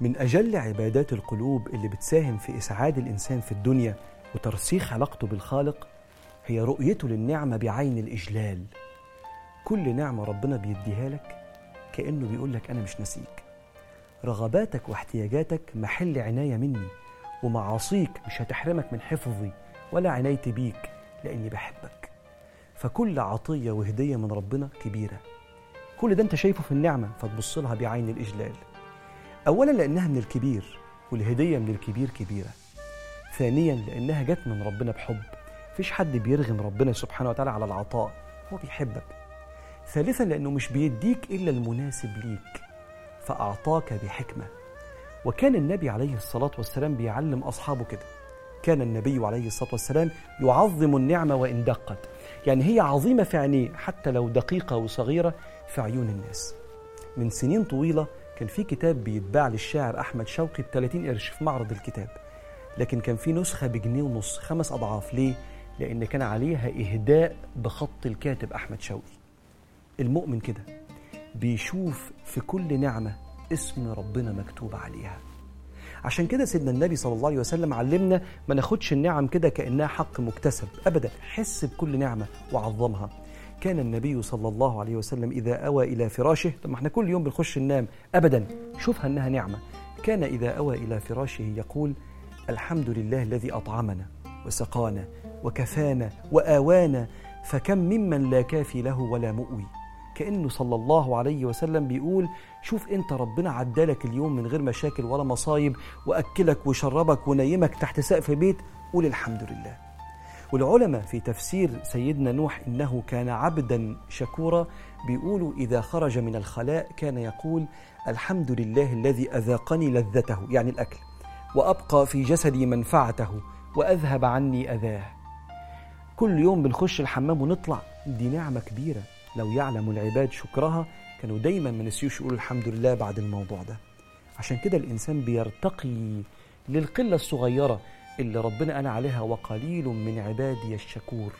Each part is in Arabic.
من أجل عبادات القلوب اللي بتساهم في إسعاد الإنسان في الدنيا وترسيخ علاقته بالخالق هي رؤيته للنعمة بعين الإجلال. كل نعمة ربنا بيديها لك كأنه بيقول لك أنا مش نسيك رغباتك واحتياجاتك محل عناية مني ومعاصيك مش هتحرمك من حفظي ولا عنايتي بيك لأني بحبك. فكل عطية وهدية من ربنا كبيرة. كل ده أنت شايفه في النعمة فتبص لها بعين الإجلال. أولا لأنها من الكبير والهدية من الكبير كبيرة. ثانيا لأنها جت من ربنا بحب. مفيش حد بيرغم ربنا سبحانه وتعالى على العطاء هو بيحبك. ثالثا لأنه مش بيديك إلا المناسب ليك فأعطاك بحكمة. وكان النبي عليه الصلاة والسلام بيعلم أصحابه كده. كان النبي عليه الصلاة والسلام يعظم النعمة وإن دقت. يعني هي عظيمة في عينيه حتى لو دقيقة وصغيرة في عيون الناس. من سنين طويلة كان في كتاب بيتباع للشاعر أحمد شوقي ب 30 قرش في معرض الكتاب. لكن كان في نسخة بجنيه ونص خمس أضعاف. ليه؟ لأن كان عليها إهداء بخط الكاتب أحمد شوقي. المؤمن كده بيشوف في كل نعمة اسم ربنا مكتوب عليها. عشان كده سيدنا النبي صلى الله عليه وسلم علمنا ما ناخدش النعم كده كأنها حق مكتسب أبدا. حس بكل نعمة وعظمها. كان النبي صلى الله عليه وسلم إذا أوى إلى فراشه طب ما إحنا كل يوم بنخش ننام أبدا. شوفها أنها نعمة. كان إذا أوى إلى فراشه يقول الحمد لله الذي أطعمنا وسقانا وكفانا وآوانا فكم ممن لا كافي له ولا مؤوي. كأنه صلى الله عليه وسلم بيقول شوف أنت ربنا عدالك اليوم من غير مشاكل ولا مصايب وأكلك وشربك ونيمك تحت سقف بيت قول الحمد لله. والعلماء في تفسير سيدنا نوح إنه كان عبدا شكورا بيقولوا إذا خرج من الخلاء كان يقول الحمد لله الذي أذاقني لذته يعني الأكل وأبقى في جسدي منفعته وأذهب عني أذاه. كل يوم بنخش الحمام ونطلع دي نعمة كبيرة لو يعلم العباد شكرها كانوا دايما ما نسيوش يقولوا الحمد لله بعد الموضوع ده. عشان كده الإنسان بيرتقي للقلة الصغيرة اللي ربنا قال عليها وقليل من عبادي الشكور.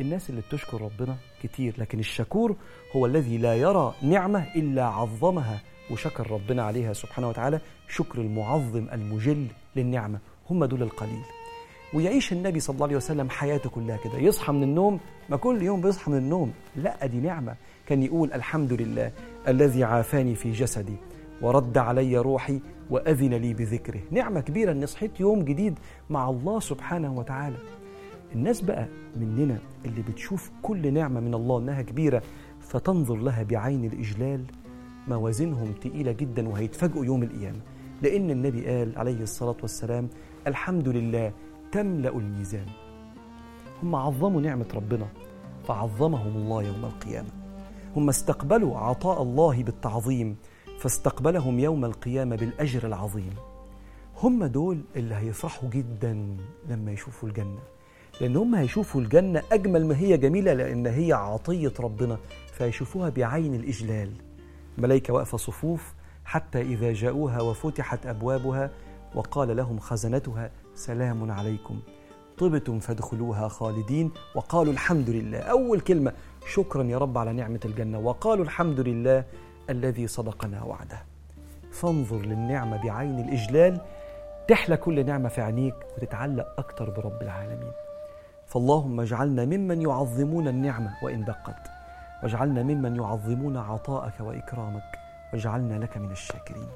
الناس اللي بتشكر ربنا كتير لكن الشكور هو الذي لا يرى نعمة إلا عظمها وشكر ربنا عليها سبحانه وتعالى. شكر المعظم المجل للنعمة هم دول القليل. ويعيش النبي صلى الله عليه وسلم حياته كلها كده يصحى من النوم ما كل يوم بيصحى من النوم لا دي نعمة. كان يقول الحمد لله الذي عافاني في جسدي. ورد علي روحي وأذن لي بذكره. نعمة كبيرة أني صحيت يوم جديد مع الله سبحانه وتعالى. الناس بقى مننا اللي بتشوف كل نعمة من الله أنها كبيرة فتنظر لها بعين الإجلال. موازينهم تقيلة جدا وهيتفاجئوا يوم القيامة. لأن النبي قال عليه الصلاة والسلام الحمد لله تملأ الميزان. هم عظموا نعمة ربنا فعظمهم الله يوم القيامة. هم استقبلوا عطاء الله بالتعظيم. فاستقبلهم يوم القيامة بالأجر العظيم. هم دول اللي هيفرحوا جدا لما يشوفوا الجنة. لأن هم هيشوفوا الجنة أجمل ما هي جميلة لأن هي عطية ربنا فيشوفوها بعين الإجلال. ملائكة واقفة صفوف حتى إذا جاءوها وفتحت أبوابها وقال لهم خزنتها سلام عليكم. طبتم فادخلوها خالدين. وقالوا الحمد لله. أول كلمة شكرا يا رب على نعمة الجنة. وقالوا الحمد لله. الذي صدقنا وعده. فانظر للنعمة بعين الإجلال تحلى كل نعمة في عينيك وتتعلق أكتر برب العالمين. فاللهم اجعلنا ممن يعظمون النعمة وإن دقت واجعلنا ممن يعظمون عطاءك وإكرامك واجعلنا لك من الشاكرين.